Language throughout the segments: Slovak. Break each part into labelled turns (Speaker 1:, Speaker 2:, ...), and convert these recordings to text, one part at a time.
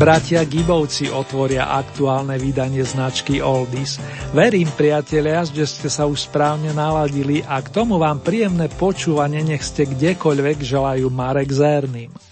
Speaker 1: Bratia Gibovci otvoria aktuálne vydanie značky Oldies. Verím, priatelia, že ste sa už správne naladili a k tomu vám príjemné počúvanie nech ste kdekoľvek želajú Marek Zerným.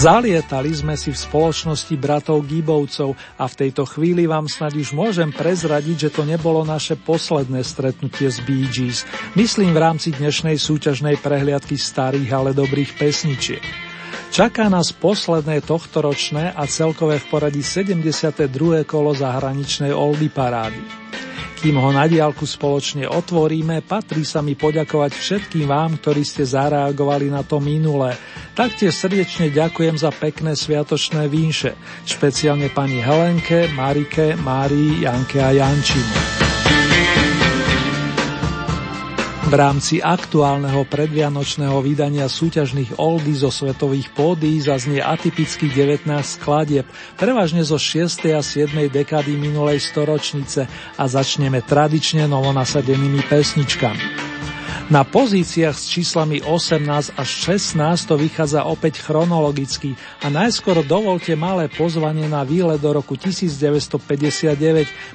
Speaker 1: Zalietali sme si v spoločnosti bratov Gibovcov a v tejto chvíli vám snad už môžem prezradiť, že to nebolo naše posledné stretnutie s Bee Gees. Myslím v rámci dnešnej súťažnej prehliadky starých, ale dobrých pesničiek. Čaká nás posledné tohtoročné a celkové v poradí 72. kolo zahraničnej Oldy parády. Kým ho na diálku spoločne otvoríme, patrí sa mi poďakovať všetkým vám, ktorí ste zareagovali na to minulé. Taktiež srdečne ďakujem za pekné sviatočné vínše, špeciálne pani Helenke, Marike, Márii, Janke a Jančinu. V rámci aktuálneho predvianočného vydania súťažných oldy zo svetových pódií zaznie atypických 19 skladieb, prevažne zo 6. a 7. dekády minulej storočnice a začneme tradične novonasadenými pesničkami. Na pozíciách s číslami 18 až 16 to vychádza opäť chronologicky a najskôr dovolte malé pozvanie na výlet do roku 1959,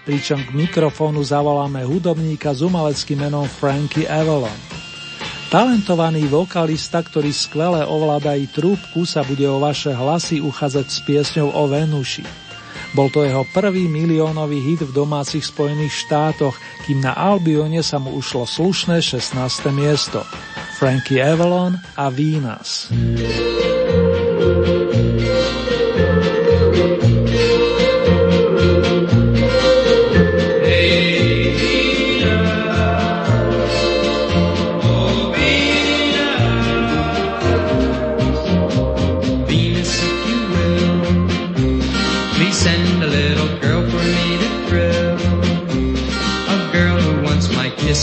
Speaker 1: pričom k mikrofónu zavoláme hudobníka s umaleckým menom Frankie Avalon. Talentovaný vokalista, ktorý skvele ovláda i trúbku, sa bude o vaše hlasy uchádzať s piesňou o Venuši. Bol to jeho prvý miliónový hit v domácich Spojených štátoch, kým na Albione sa mu ušlo slušné 16. miesto. Frankie Avalon a Venus.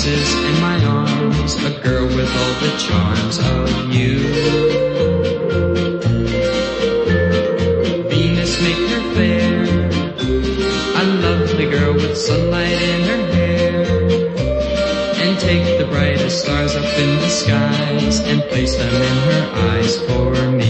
Speaker 2: kisses in my arms, a girl with all the charms of you. Venus make her fair. A lovely girl with sunlight in her hair. And take the brightest stars up in the skies and place them in her eyes for me.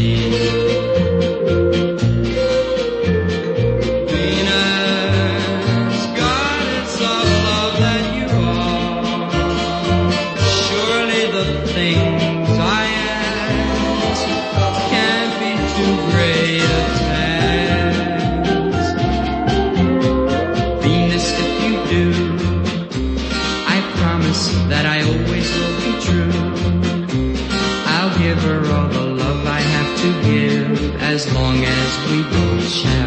Speaker 1: Pán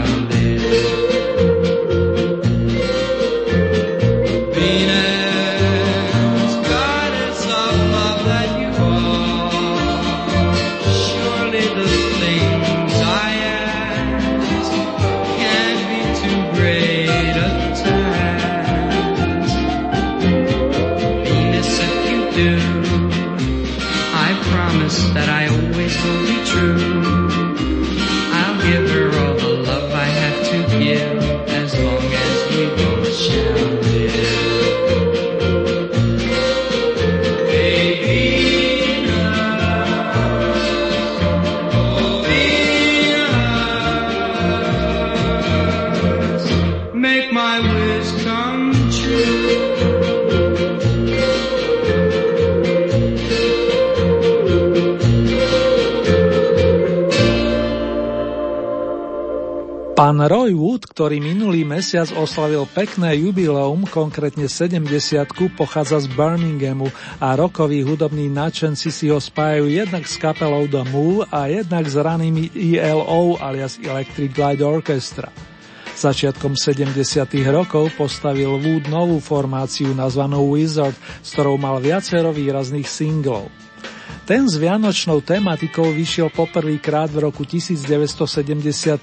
Speaker 1: Roy Wood, ktorý minulý mesiac oslavil pekné jubileum, konkrétne 70 pochádza z Birminghamu a rokoví hudobní nadšenci si ho spájajú jednak s kapelou The Move a jednak s ranými ELO alias Electric Light Orchestra. Začiatkom 70. rokov postavil Wood novú formáciu nazvanú Wizard, s ktorou mal viacero výrazných singlov. Ten s vianočnou tematikou vyšiel poprvýkrát v roku 1973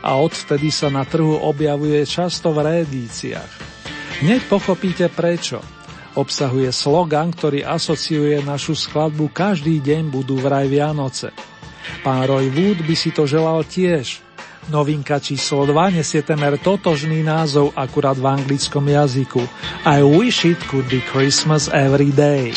Speaker 1: a odvtedy sa na trhu objavuje často v reedíciách. Hneď pochopíte prečo. Obsahuje slogan, ktorý asociuje našu skladbu Každý deň budú vraj Vianoce. Pán Roy Wood by si to želal tiež. Novinka číslo 2 nesie temer totožný názov akurát v anglickom jazyku. I wish it could be Christmas every day.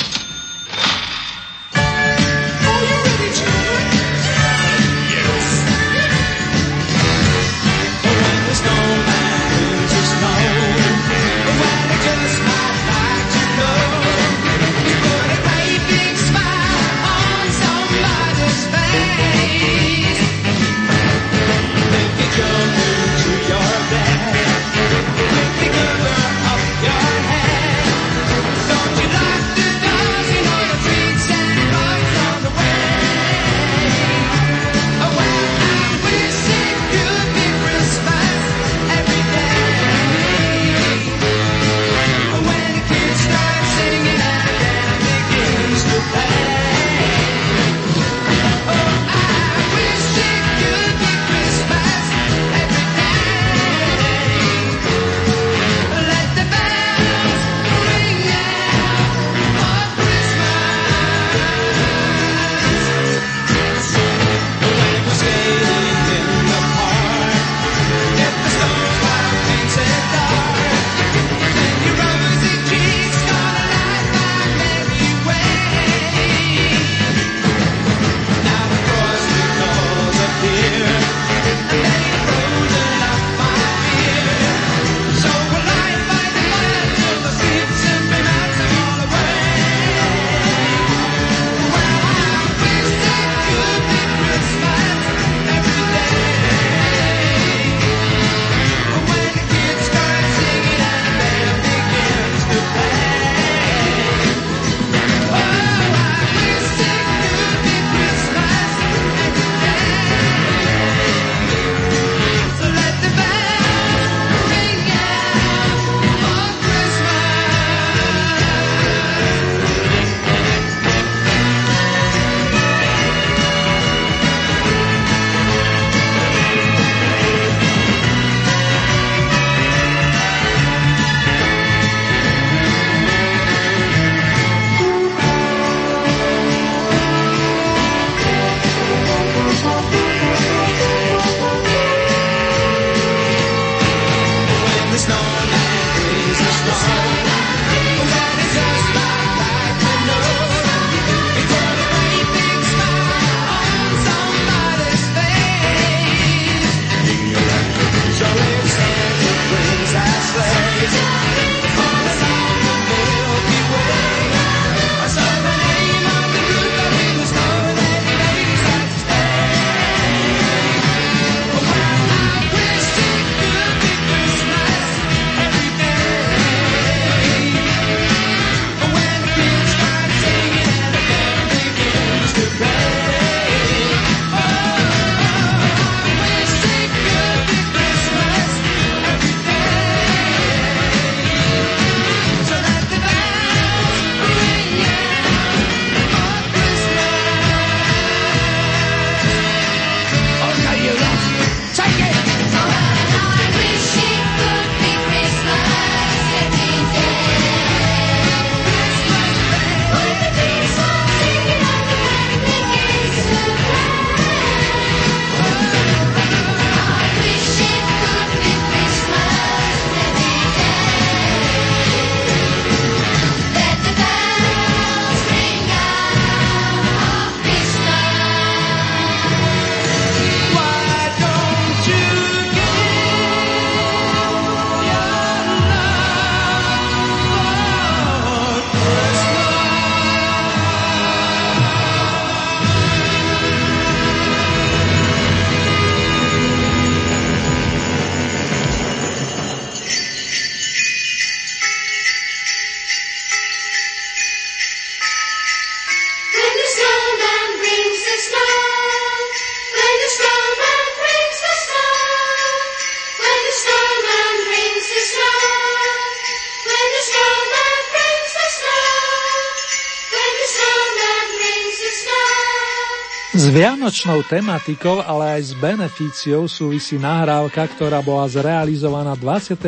Speaker 1: Vianočnou tematikou, ale aj s beneficiou súvisí nahrávka, ktorá bola zrealizovaná 25.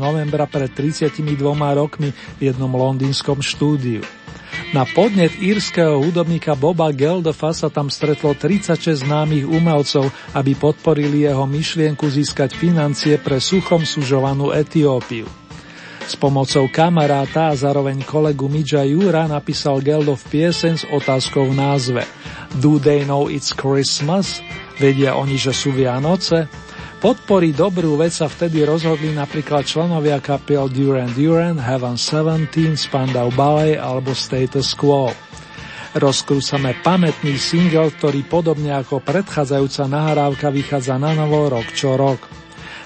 Speaker 1: novembra pred 32 rokmi v jednom londýnskom štúdiu. Na podnet írskeho hudobníka Boba Geldofa sa tam stretlo 36 známych umelcov, aby podporili jeho myšlienku získať financie pre suchom sužovanú Etiópiu. S pomocou kamaráta a zároveň kolegu Midža Jura napísal Geldof piesen s otázkou v názve – Do they know it's Christmas? Vedia oni, že sú Vianoce? Podporí dobrú vec sa vtedy rozhodli napríklad členovia kapiel Duran Duran, Heaven 17, Spandau Ballet alebo Status Quo. Rozkrúsame pamätný single, ktorý podobne ako predchádzajúca nahrávka vychádza na novo rok čo rok.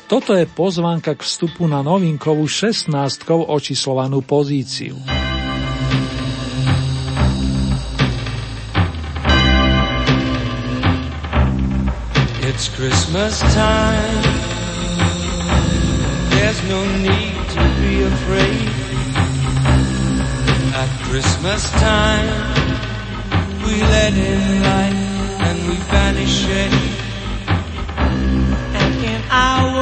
Speaker 1: Toto je pozvánka k vstupu na novinkovú 16 očíslovanú pozíciu.
Speaker 3: It's Christmas time. There's no need to be afraid. At Christmas time, we let in light and we banish shade. And in our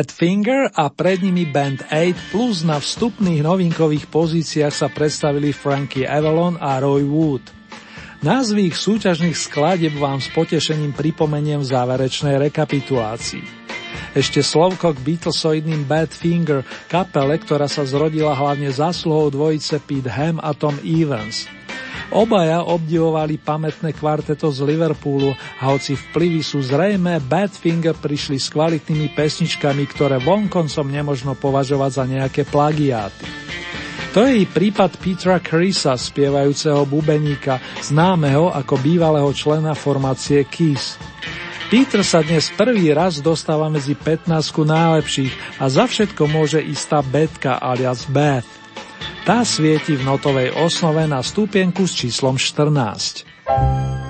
Speaker 1: Badfinger a pred nimi Band 8 plus na vstupných novinkových pozíciách sa predstavili Frankie Avalon a Roy Wood. Názvy ich súťažných skladeb vám s potešením pripomeniem v záverečnej rekapitulácii. Ešte slovko k Beatlesoidným Badfinger, kapele, ktorá sa zrodila hlavne zásluhou dvojice Pete Ham a Tom Evans – Obaja obdivovali pamätné kvarteto z Liverpoolu a hoci vplyvy sú zrejme, Badfinger prišli s kvalitnými pesničkami, ktoré vonkoncom nemožno považovať za nejaké plagiáty. To je i prípad Petra Chrisa, spievajúceho bubeníka, známeho ako bývalého člena formácie Kiss. Peter sa dnes prvý raz dostáva medzi 15 najlepších a za všetko môže istá Betka alias Beth. Tá svieti v notovej osnove na stupienku s číslom 14.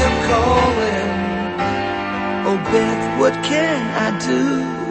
Speaker 4: they're calling. Oh, Beth, what can I do?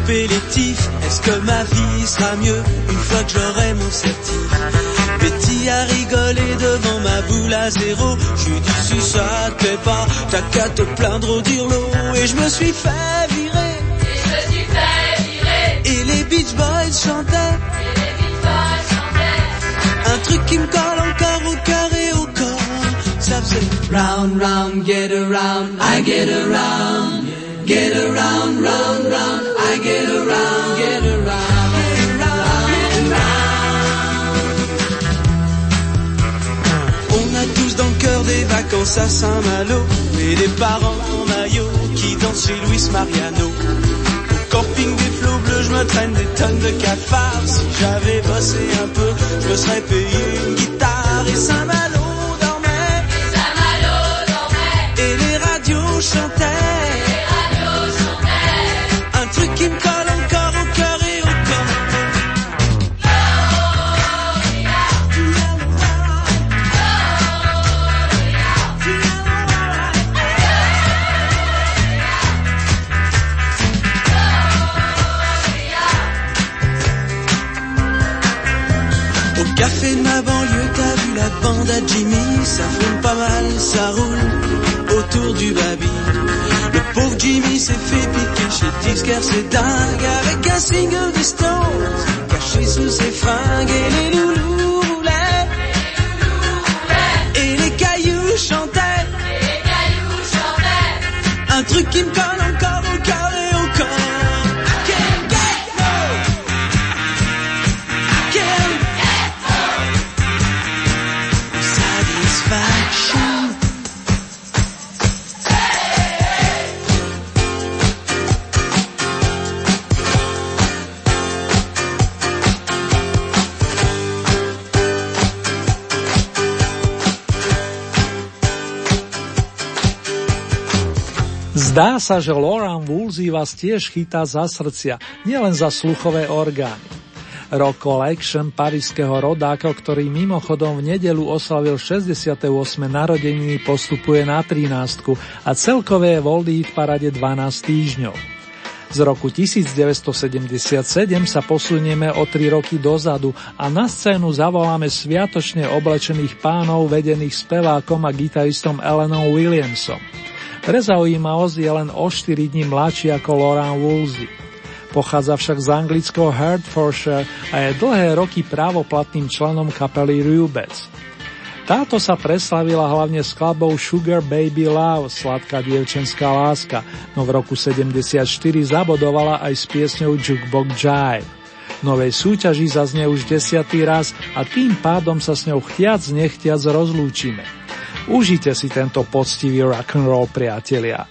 Speaker 4: Couper les tifs Est-ce que ma vie sera mieux une fois que j'aurai mon certif? Betty a rigolé devant ma boule à zéro. Je lui dis si ça te plaît pas T'as qu'à te plaindre au dirlo. Et je me suis fait virer.
Speaker 5: Et je me suis fait virer.
Speaker 4: Et les Beach Boys chantaient.
Speaker 5: Et les Beach Boys chantaient.
Speaker 4: Un truc qui me colle encore au cœur et au corps. Ça faisait Round, round, get around. I get around Get around, round, round On a tous dans le cœur des vacances à Saint-Malo Et des parents en maillot qui dansent chez Luis Mariano. Au camping des flots bleus, je me traîne des tonnes de cafards. Si j'avais bossé un peu, je me serais payé une guitare Et Saint-Malo Jimmy, ça fume pas mal, ça roule autour du baby. Le pauvre Jimmy s'est fait piquer chez Disquaire, c'est dingue, avec un single des Stones, caché sous ses fringues, et les loulous roulaient, et les cailloux chantaient,
Speaker 5: les cailloux chantaient
Speaker 4: un truc qui me colle
Speaker 1: Zdá sa, že Lauren Woolsey vás tiež chytá za srdcia, nielen za sluchové orgány. Rock Collection parížského rodáka, ktorý mimochodom v nedelu oslavil 68. narodeniny, postupuje na 13 a celkové voľný v parade 12 týždňov. Z roku 1977 sa posunieme o 3 roky dozadu a na scénu zavoláme sviatočne oblečených pánov vedených spevákom a gitaristom Elenom Williamsom. Pre zaujímavosť je len o 4 dní mladší ako Lauren Woolsey. Pochádza však z anglického Hertfordshire a je dlhé roky právoplatným členom kapely Rubec. Táto sa preslavila hlavne skladbou Sugar Baby Love, sladká dievčenská láska, no v roku 74 zabodovala aj s piesňou Jukebox Jive. V novej súťaži zaznie už desiatý raz a tým pádom sa s ňou chtiac nechtiac rozlúčime. Užite si tento poctivý rock'n'roll, priatelia.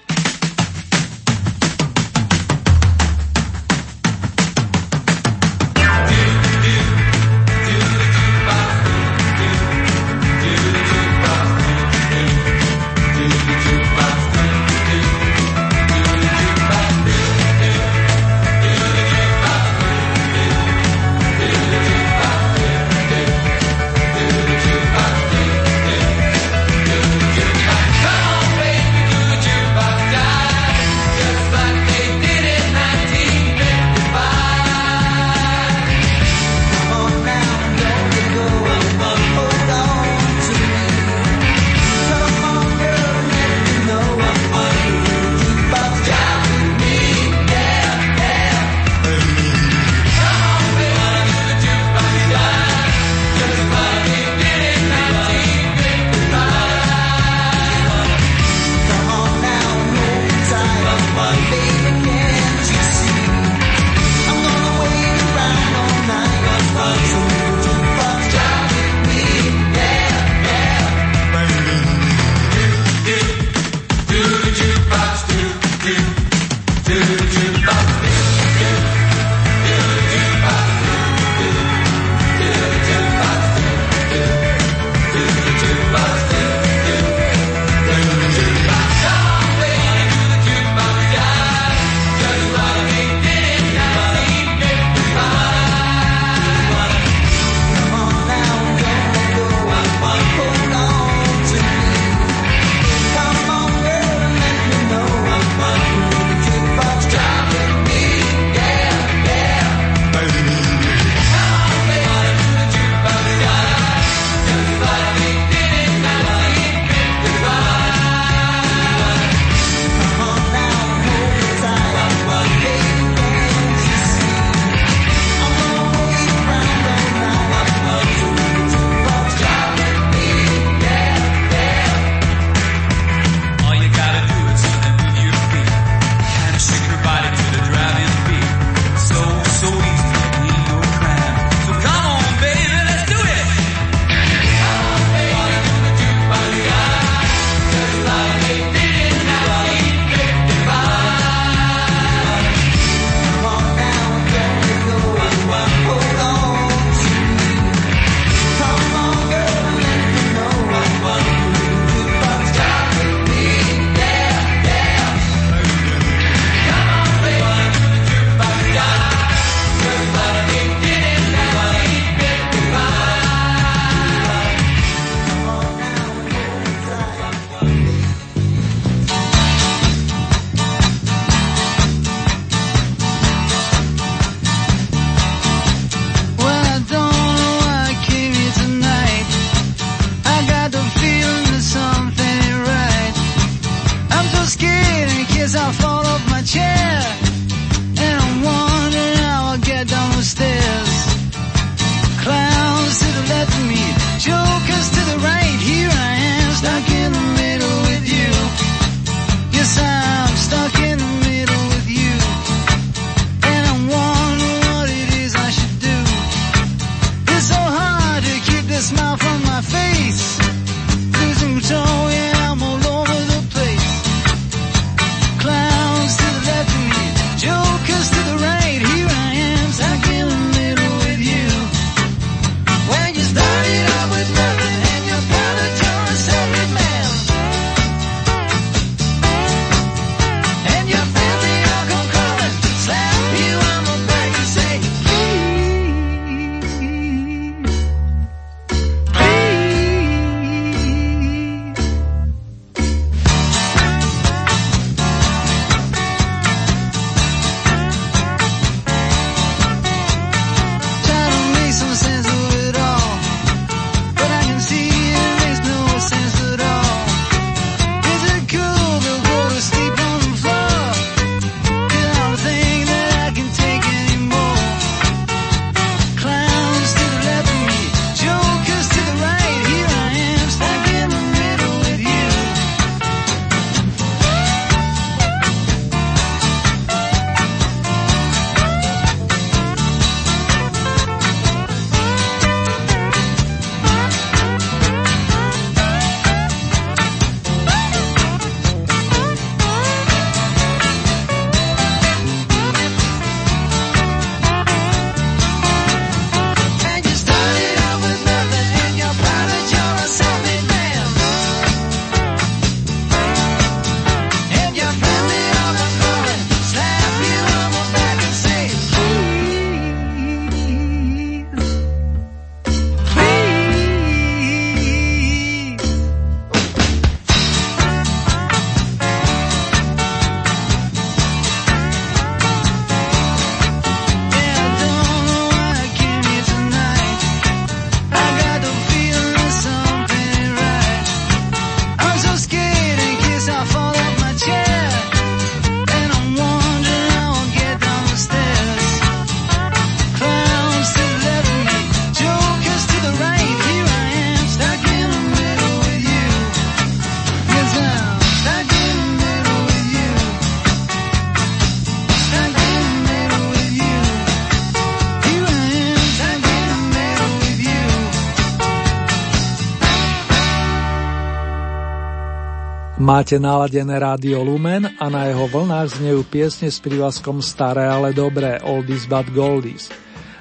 Speaker 1: Máte naladené rádio Lumen a na jeho vlnách znejú piesne s prívlaskom Staré, ale dobré, Oldies but Goldies.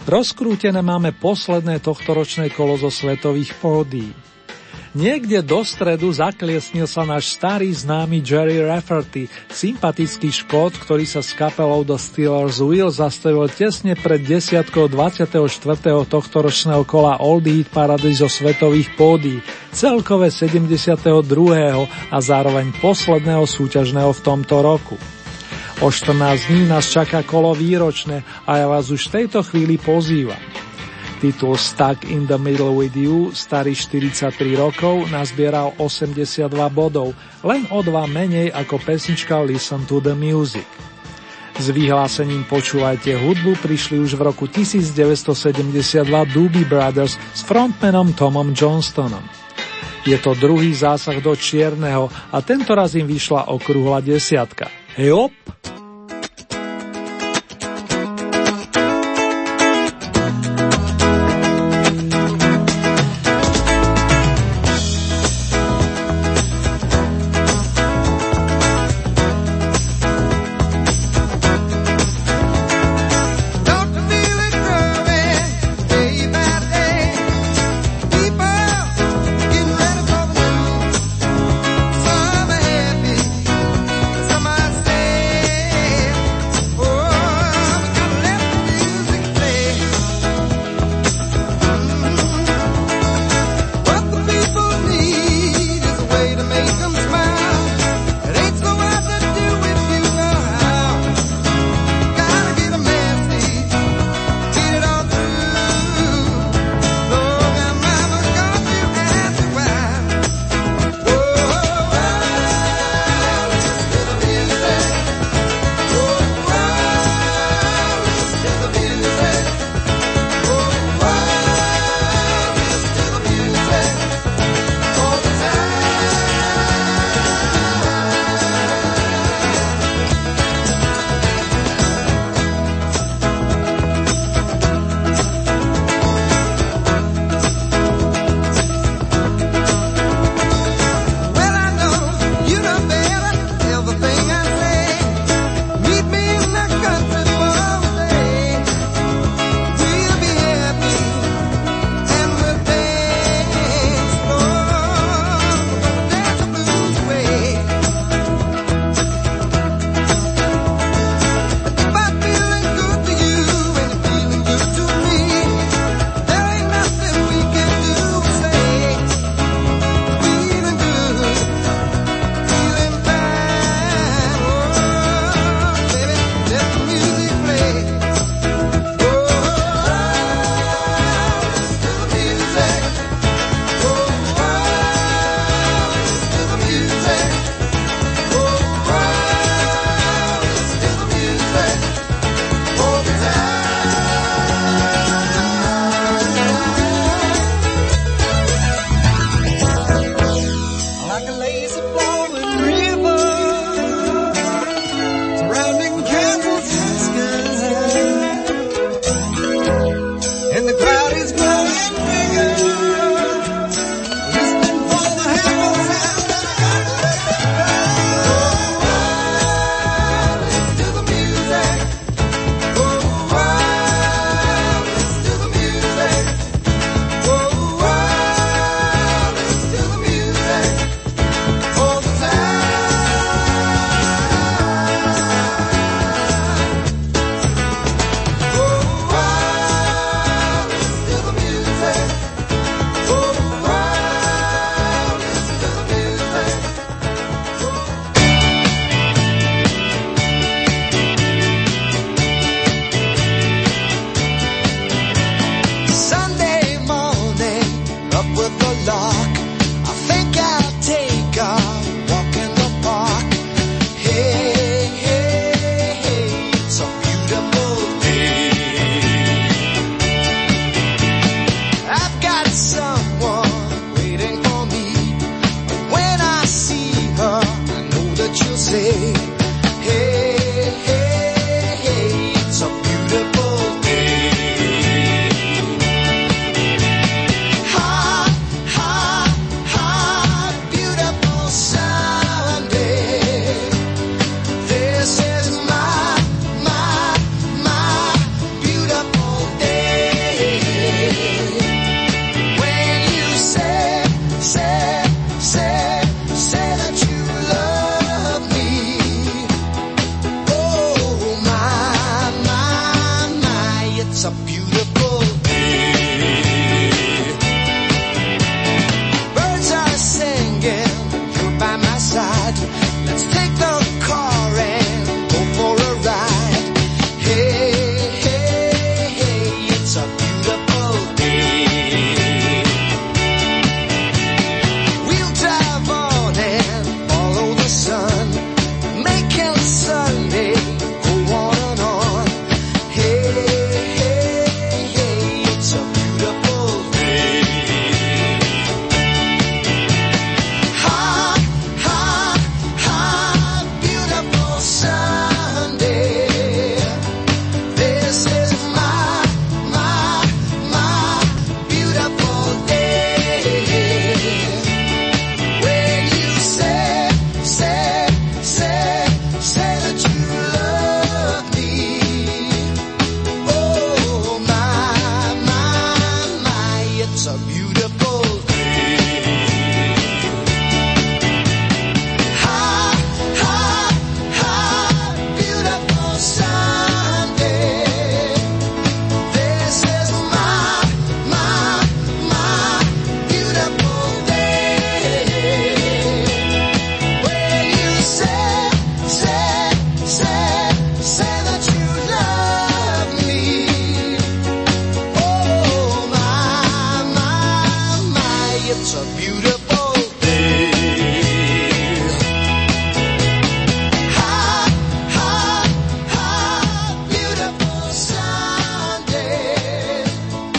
Speaker 1: Rozkrútené máme posledné tohtoročné kolo zo svetových pódií. Niekde do stredu zakliesnil sa náš starý známy Jerry Rafferty, sympatický škód, ktorý sa s kapelou The Steelers Wheel zastavil tesne pred desiatkou 24. tohto ročného kola Old Heat Parady zo svetových pódy, celkové 72. a zároveň posledného súťažného v tomto roku. O 14 dní nás čaká kolo výročné a ja vás už v tejto chvíli pozývam. Titul Stuck in the Middle with You, starý 43 rokov, nazbieral 82 bodov, len o dva menej ako pesnička Listen to the Music. S vyhlásením Počúvajte hudbu prišli už v roku 1972 Doobie Brothers s frontmanom Tomom Johnstonom. Je to druhý zásah do čierneho a tento raz im vyšla okrúhla desiatka. Hej op!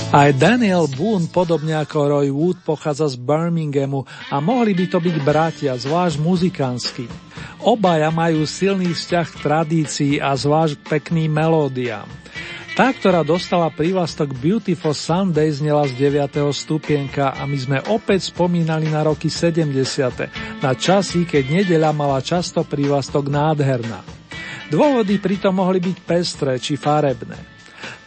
Speaker 1: Aj Daniel Boone, podobne ako Roy Wood, pochádza z Birminghamu a mohli by to byť bratia, zvlášť muzikánsky. Obaja majú silný vzťah k tradícii a zvlášť k pekným melódiám. Tá, ktorá dostala prívlastok Beautiful Sunday, znela z 9. stupienka a my sme opäť spomínali na roky 70. na časy, keď nedeľa mala často prívlastok nádherná. Dôvody pritom mohli byť pestré či farebné.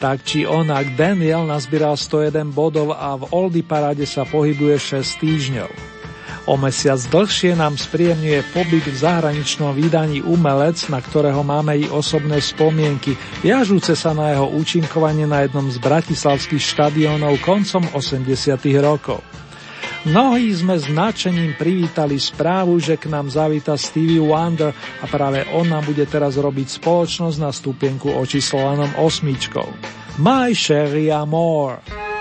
Speaker 1: Tak či onak Daniel nazbieral 101 bodov a v Oldy paráde sa pohybuje 6 týždňov. O mesiac dlhšie nám spríjemňuje pobyt v zahraničnom vydaní Umelec, na ktorého máme i osobné spomienky, viažúce sa na jeho účinkovanie na jednom z bratislavských štadiónov koncom 80. rokov. Mnohí sme značením privítali správu, že k nám zavíta Stevie Wonder a práve on nám bude teraz robiť spoločnosť na stupienku očíslovanom osmičkou. My Sherry Amore.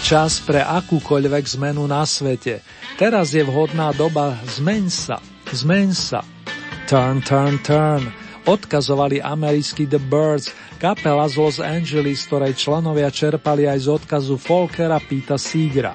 Speaker 6: Čas pre akúkoľvek zmenu na svete. Teraz je vhodná doba zmeň sa, zmeň sa. Turn, turn, turn. Odkazovali americkí The Birds, kapela z Los Angeles, ktorej členovia čerpali aj z odkazu Folkera Pita Seegera.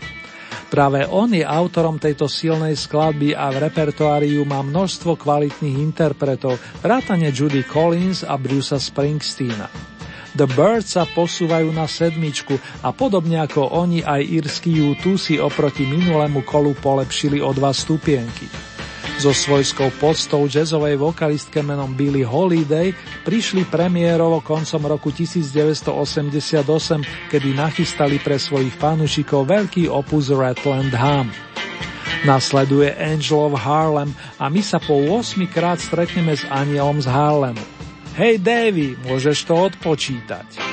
Speaker 6: Práve on je autorom tejto silnej skladby a v repertoáriu má množstvo kvalitných interpretov, vrátane Judy Collins a Brucea Springsteena. The Birds sa posúvajú na sedmičku a podobne ako oni aj írsky U2 si oproti minulému kolu polepšili o dva stupienky. So svojskou podstou jazzovej vokalistke menom Billy Holiday prišli premiérovo koncom roku 1988, kedy nachystali pre svojich fanúšikov veľký opus Ratland Hum. Nasleduje Angel of Harlem a my sa po 8 krát stretneme s anielom z Harlemu. Hej Davy, môžeš to odpočítať.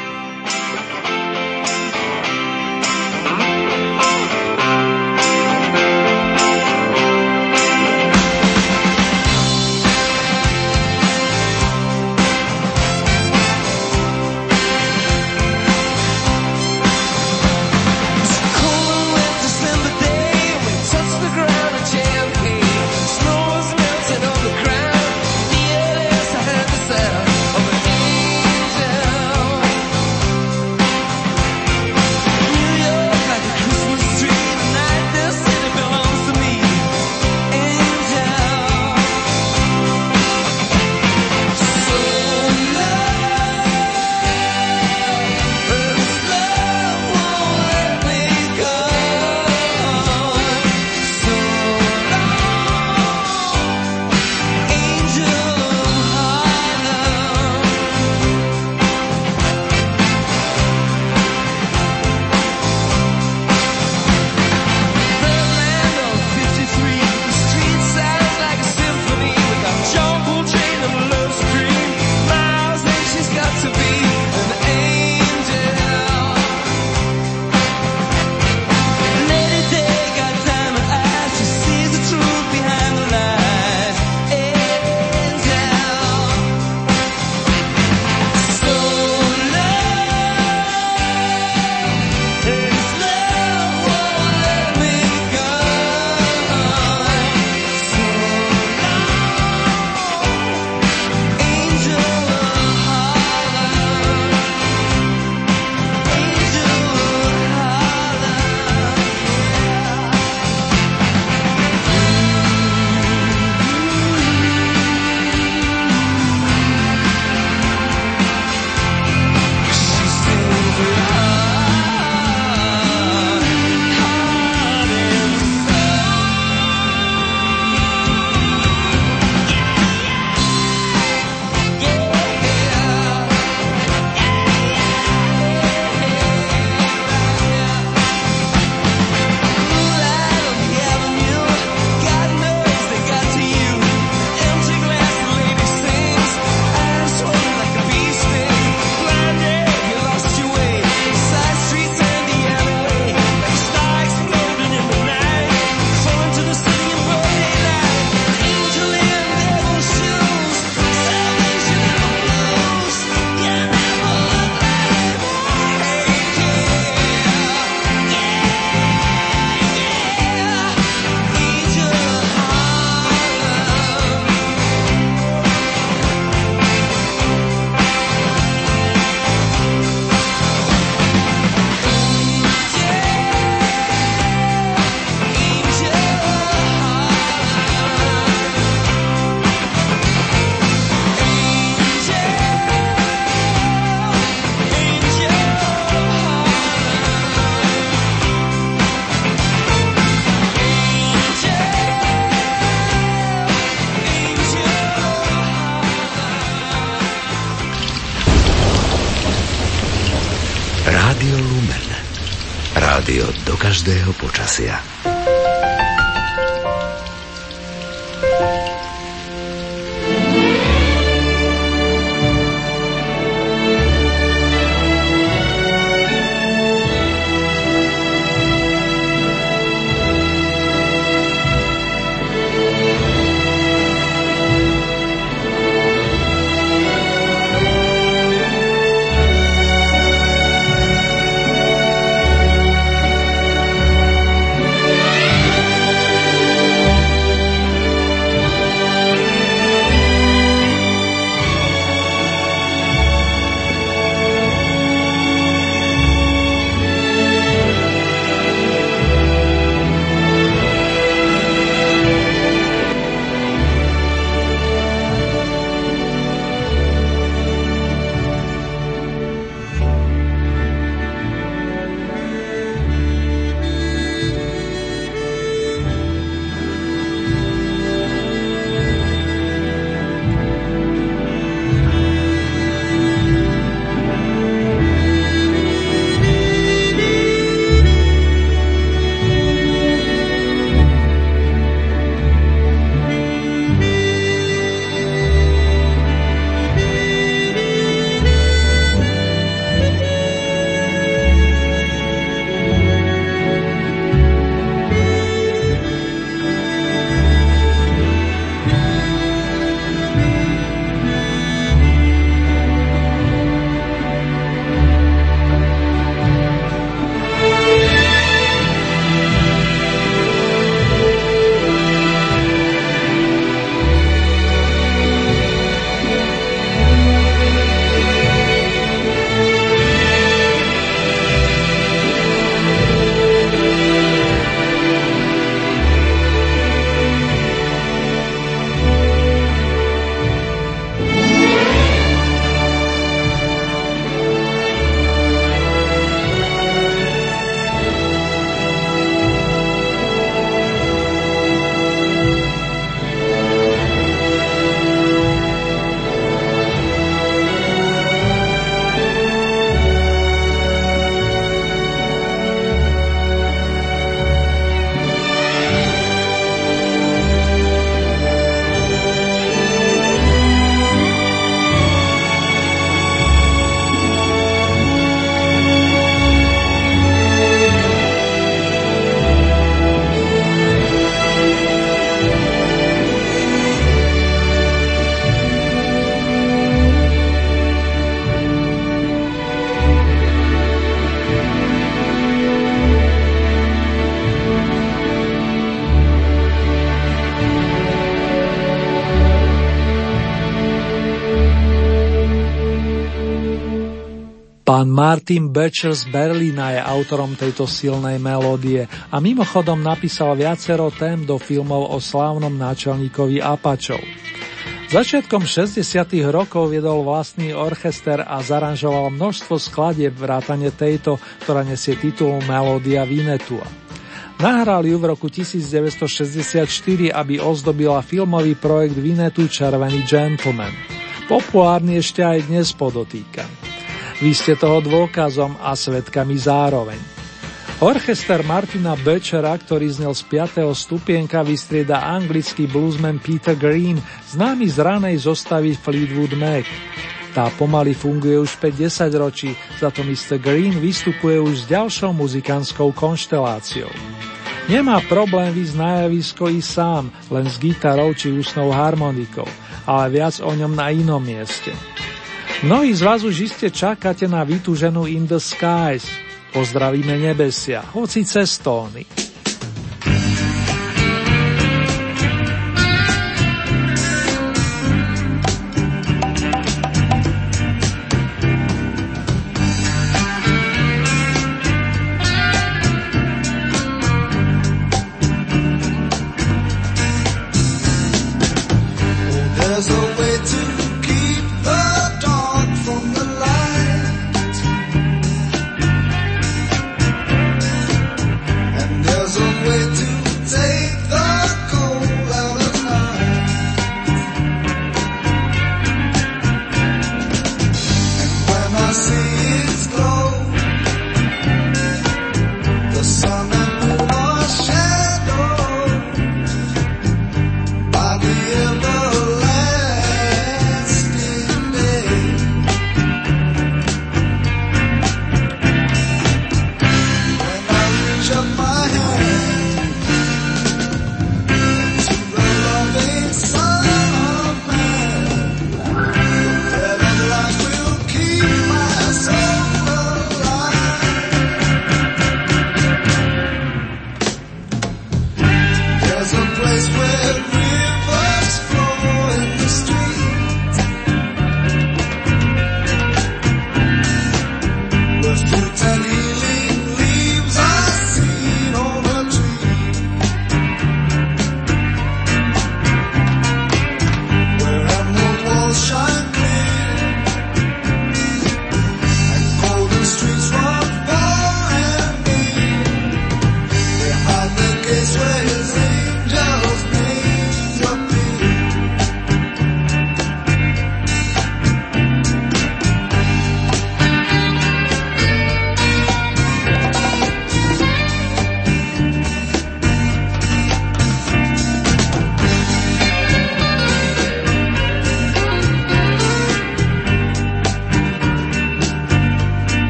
Speaker 7: Každého počasia.
Speaker 1: Martin Becher z Berlína je autorom tejto silnej melódie a mimochodom napísal viacero tém do filmov o slávnom náčelníkovi Apačov. Začiatkom 60. rokov viedol vlastný orchester a zaranžoval množstvo skladieb vrátane tejto, ktorá nesie titul Melódia Vinetua. Nahral ju v roku 1964, aby ozdobila filmový projekt Vinetu Červený gentleman. Populárny ešte aj dnes podotýkam. Vy ste toho dôkazom a svetkami zároveň. Orchester Martina Bechera, ktorý znel z 5. stupienka, vystrieda anglický bluesman Peter Green, známy z ranej zostavy Fleetwood Mac. Tá pomaly funguje už 5-10 ročí, za to Mr. Green vystupuje už s ďalšou muzikánskou konšteláciou. Nemá problém vysť na javisko i sám, len s gitarou či ústnou harmonikou, ale viac o ňom na inom mieste. Mnohí z vás už iste čakáte na vytúženú In the Skies. Pozdravíme nebesia, hoci cez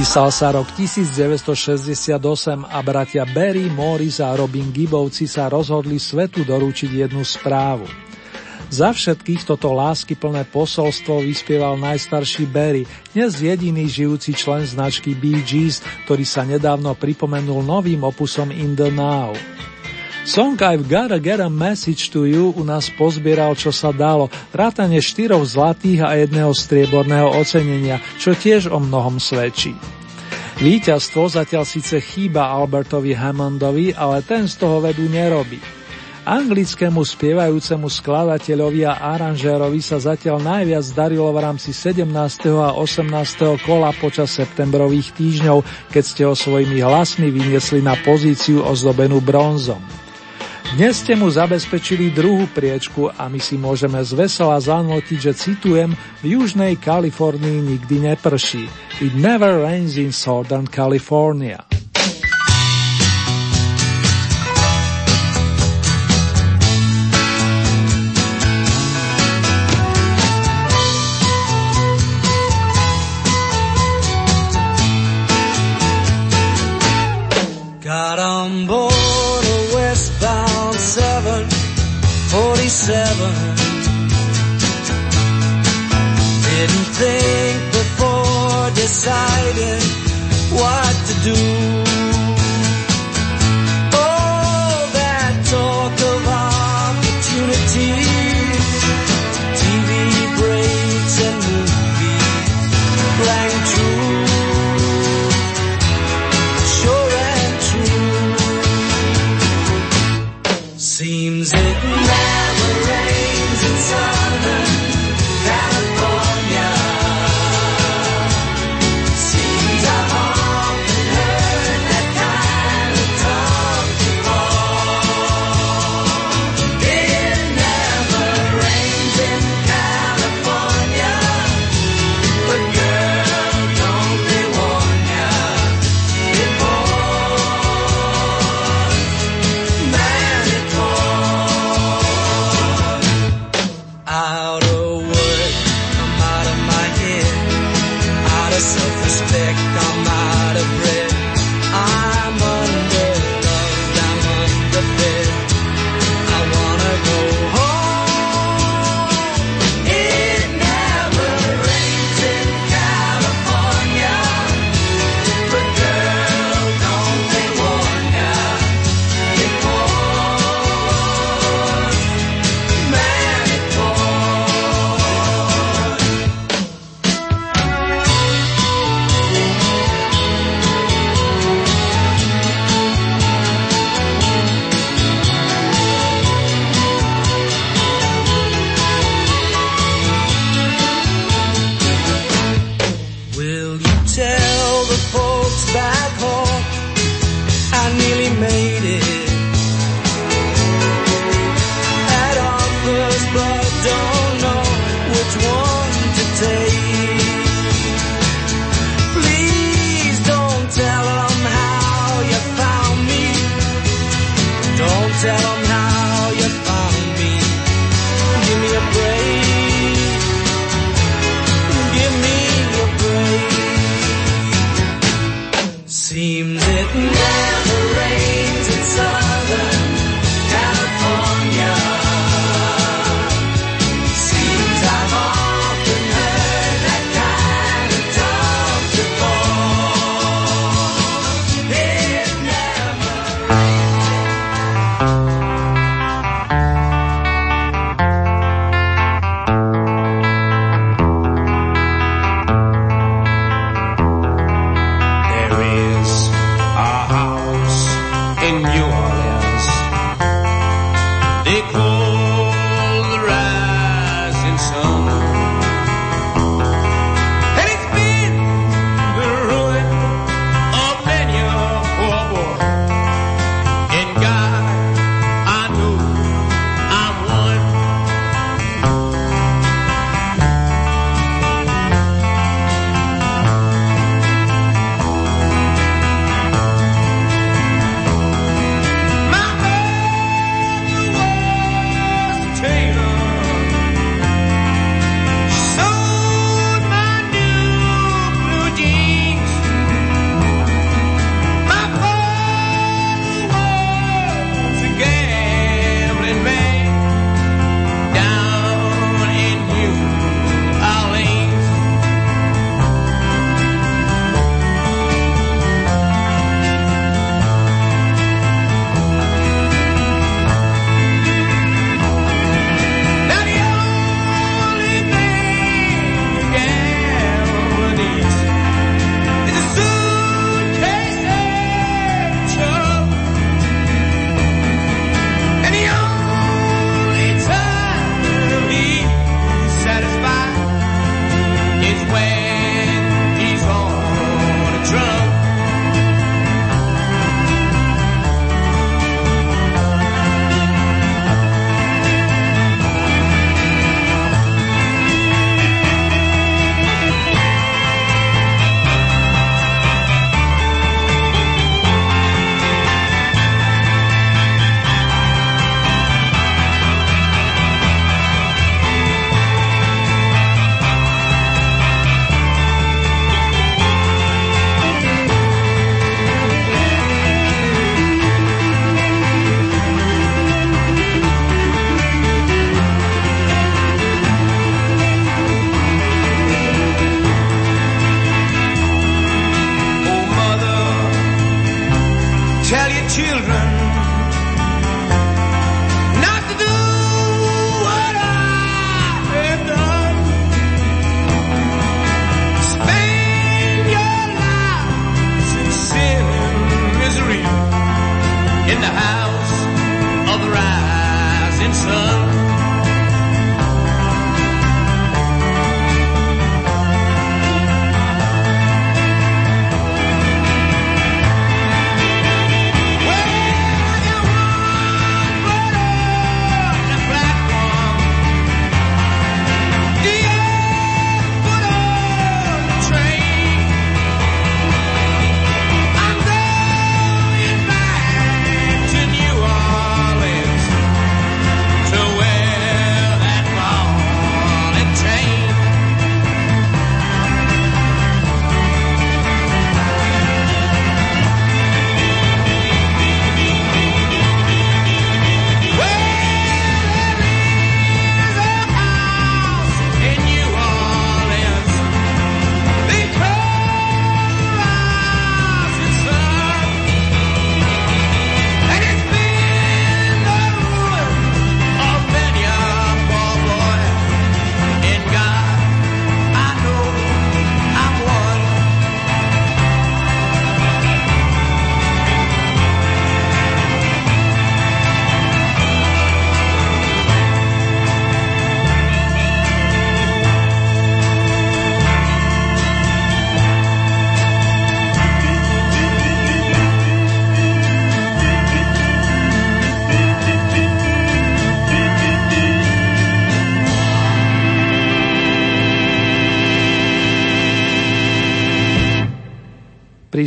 Speaker 1: Písal sa rok 1968 a bratia Barry, Morris a Robin Gibbovci sa rozhodli svetu doručiť jednu správu. Za všetkých toto lásky plné posolstvo vyspieval najstarší Barry, dnes jediný žijúci člen značky Bee Gees, ktorý sa nedávno pripomenul novým opusom In the Now. Song I've Gotta Get a Message to You u nás pozbieral, čo sa dalo, vrátane štyroch zlatých a jedného strieborného ocenenia, čo tiež o mnohom svedčí. Výťazstvo zatiaľ síce chýba Albertovi Hammondovi, ale ten z toho vedu nerobí. Anglickému spievajúcemu skladateľovi a aranžérovi sa zatiaľ najviac darilo v rámci 17. a 18. kola počas septembrových týždňov, keď ste ho svojimi hlasmi vyniesli na pozíciu ozdobenú bronzom. Dnes ste mu zabezpečili druhú priečku a my si môžeme zvesela zanotiť, že citujem, v južnej Kalifornii nikdy neprší. It never rains in Southern California. Seven. Didn't think before deciding what to do.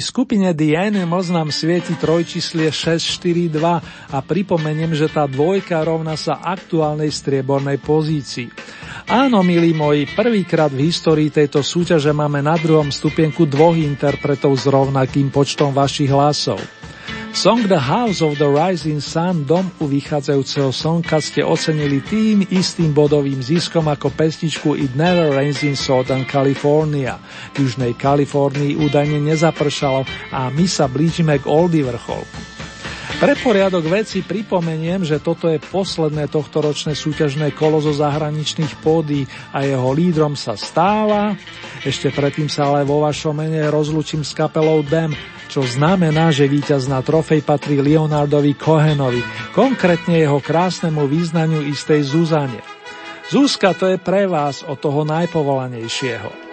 Speaker 1: Skupine Animals nám svieti trojčíslie 642 a pripomeniem, že tá dvojka rovná sa aktuálnej striebornej pozícii. Áno, milí moji, prvýkrát v histórii tejto súťaže máme na druhom stupienku dvoch interpretov s rovnakým počtom vašich hlasov. Song The House of the Rising Sun, dom u vychádzajúceho slnka ste ocenili tým istým bodovým ziskom ako pestičku It Never Rains in Southern California. V Južnej Kalifornii údajne nezapršalo a my sa blížime k Oldie vrcholku. Pre poriadok veci pripomeniem, že toto je posledné tohtoročné súťažné kolo zo zahraničných pódy a jeho lídrom sa stáva. Ešte predtým sa ale vo vašom mene rozlučím s kapelou Dem, čo znamená, že víťazná trofej patrí Leonardovi Kohenovi, konkrétne jeho krásnemu význaniu istej Zuzane. Zuzka to je pre vás o toho najpovolanejšieho.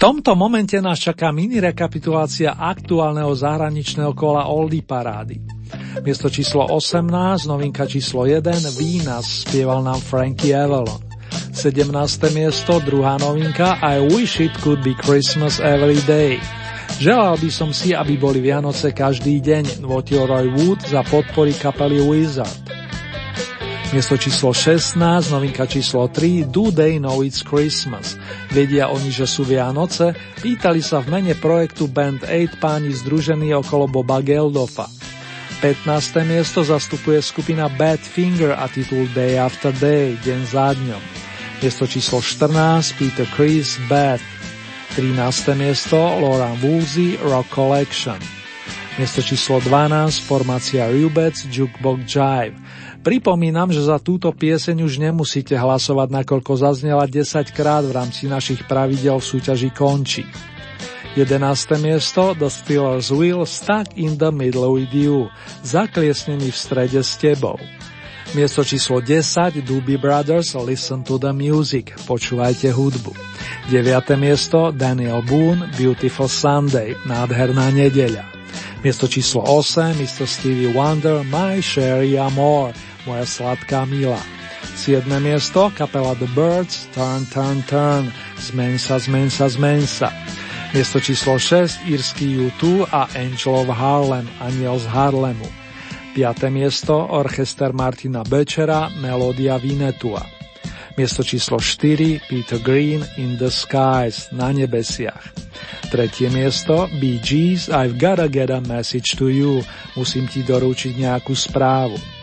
Speaker 1: Tomto momente nás čaká mini rekapitulácia aktuálneho zahraničného kola Oldy parády. Miesto číslo 18, novinka číslo 1, Vínas, spieval nám Frankie Avalon. 17. miesto, druhá novinka I Wish It Could Be Christmas Every Day. Želal by som si, aby boli Vianoce každý deň, votil Roy Wood za podpory kapely Wizard. Miesto číslo 16, novinka číslo 3, Do They Know It's Christmas. Vedia oni, že sú Vianoce? Pýtali sa v mene projektu Band 8 páni združení okolo Boba Geldofa. 15. miesto zastupuje skupina Bad Finger a titul Day After Day, deň za dňom. Miesto číslo 14, Peter Chris, Bad. 13. miesto, Laura Woolsey, Rock Collection. Miesto číslo 12, formácia Rubec, Jukebox Jive. Pripomínam, že za túto pieseň už nemusíte hlasovať, nakoľko zaznela 10 krát v rámci našich pravidel v súťaži končí. 11. miesto The Steelers Will Stuck in the Middle with You Zakliesnený v strede s tebou. Miesto číslo 10 Doobie Brothers Listen to the Music Počúvajte hudbu. 9. miesto Daniel Boone Beautiful Sunday Nádherná nedeľa. Miesto číslo 8 Mr. Stevie Wonder My Sherry Amore moja sladká milá. 7. miesto, kapela The Birds, Turn, Turn, Turn, Zmeň sa, zmeň sa, zmeň sa. Miesto číslo 6, írsky U2 a Angel of Harlem, Aniel z Harlemu. 5. miesto, orchester Martina Bečera, Melódia Vinetua. Miesto číslo 4, Peter Green, In the Skies, Na nebesiach. Tretie miesto, Bee Gees, I've gotta get a message to you, musím ti doručiť nejakú správu.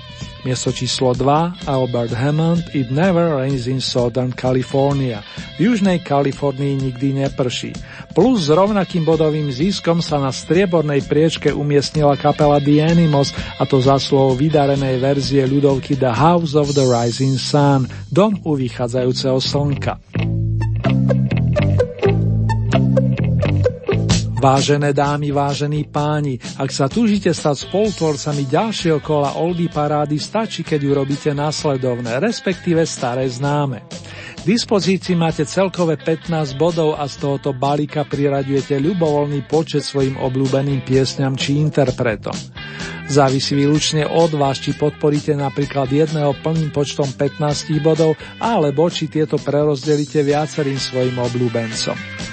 Speaker 1: Miesto číslo 2 Albert Hammond It Never Rains in Southern California. V južnej Kalifornii nikdy neprší. Plus s rovnakým bodovým ziskom sa na striebornej priečke umiestnila kapela The Animals a to za slovo vydarenej verzie ľudovky The House of the Rising Sun, dom u vychádzajúceho slnka. Vážené dámy, vážení páni, ak sa túžite stať spolutvorcami ďalšieho kola Oldy parády, stačí, keď urobíte následovné, respektíve staré známe. V dispozícii máte celkové 15 bodov a z tohoto balíka priraďujete ľubovoľný počet svojim obľúbeným piesňam či interpretom. Závisí výlučne od vás, či podporíte napríklad jedného plným počtom 15 bodov, alebo či tieto prerozdelíte viacerým svojim obľúbencom.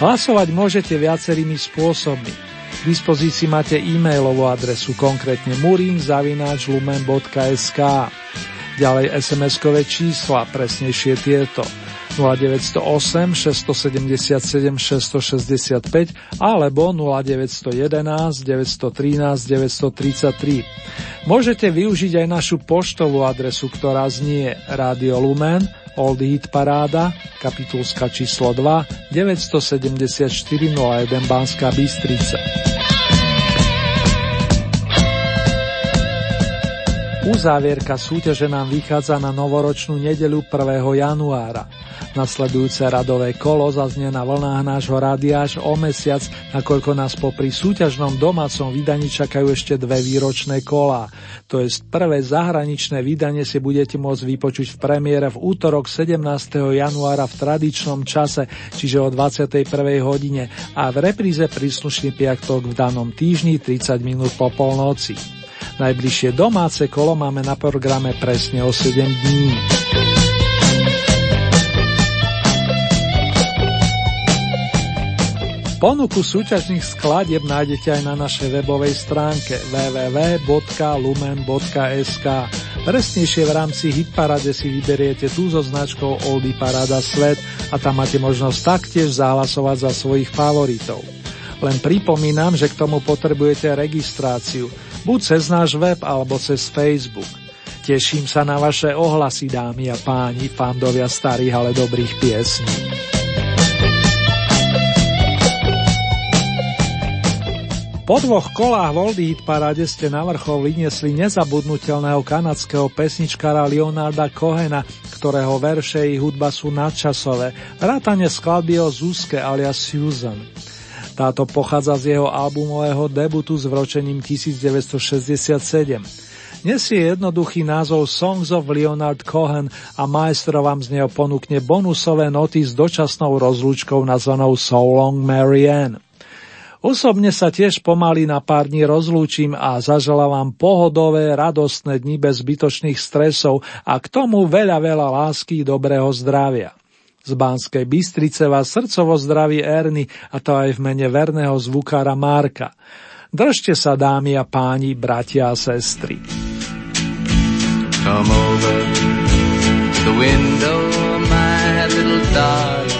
Speaker 1: Hlasovať môžete viacerými spôsobmi. V dispozícii máte e-mailovú adresu, konkrétne murinzavináčlumen.sk. Ďalej SMS-kové čísla, presnejšie tieto 0908 677 665 alebo 0911 913 933. Môžete využiť aj našu poštovú adresu, ktorá znie Radio Lumen Old Hit Paráda, kapitulska číslo 2, 974 01 Banská Bystrica. Uzávierka súťaže nám vychádza na novoročnú nedelu 1. januára. Nasledujúce radové kolo zaznie na vlnách nášho rádia až o mesiac, nakoľko nás popri súťažnom domácom vydaní čakajú ešte dve výročné kolá. To je prvé zahraničné vydanie si budete môcť vypočuť v premiére v útorok 17. januára v tradičnom čase, čiže o 21. hodine a v repríze príslušný piatok v danom týždni 30 minút po polnoci. Najbližšie domáce kolo máme na programe presne o 7 dní. Ponuku súťažných skladieb nájdete aj na našej webovej stránke www.lumen.sk. Presnejšie v rámci Hitparade si vyberiete tú so značkou Oldy Parada Svet a tam máte možnosť taktiež zahlasovať za svojich favoritov. Len pripomínam, že k tomu potrebujete registráciu, buď cez náš web alebo cez Facebook. Teším sa na vaše ohlasy, dámy a páni, fandovia starých, ale dobrých piesní. Po dvoch kolách Voldy Hit Parade ste na vrchol vyniesli nezabudnutelného kanadského pesničkára Leonarda Cohena, ktorého verše i hudba sú nadčasové, vrátane skladby o Zuzke alias Susan. Táto pochádza z jeho albumového debutu s vročením 1967. Nesie jednoduchý názov Songs of Leonard Cohen a maestro vám z neho ponúkne bonusové noty s dočasnou rozlúčkou nazvanou So Long Marianne. Osobne sa tiež pomaly na pár dní rozlúčim a zaželám vám pohodové, radostné dni bez zbytočných stresov a k tomu veľa, veľa lásky dobrého zdravia. Z Banskej Bystrice vás srdcovo zdraví Erny a to aj v mene verného zvukára Marka. Držte sa dámy a páni, bratia a sestry.
Speaker 4: Come over the window, my little darling.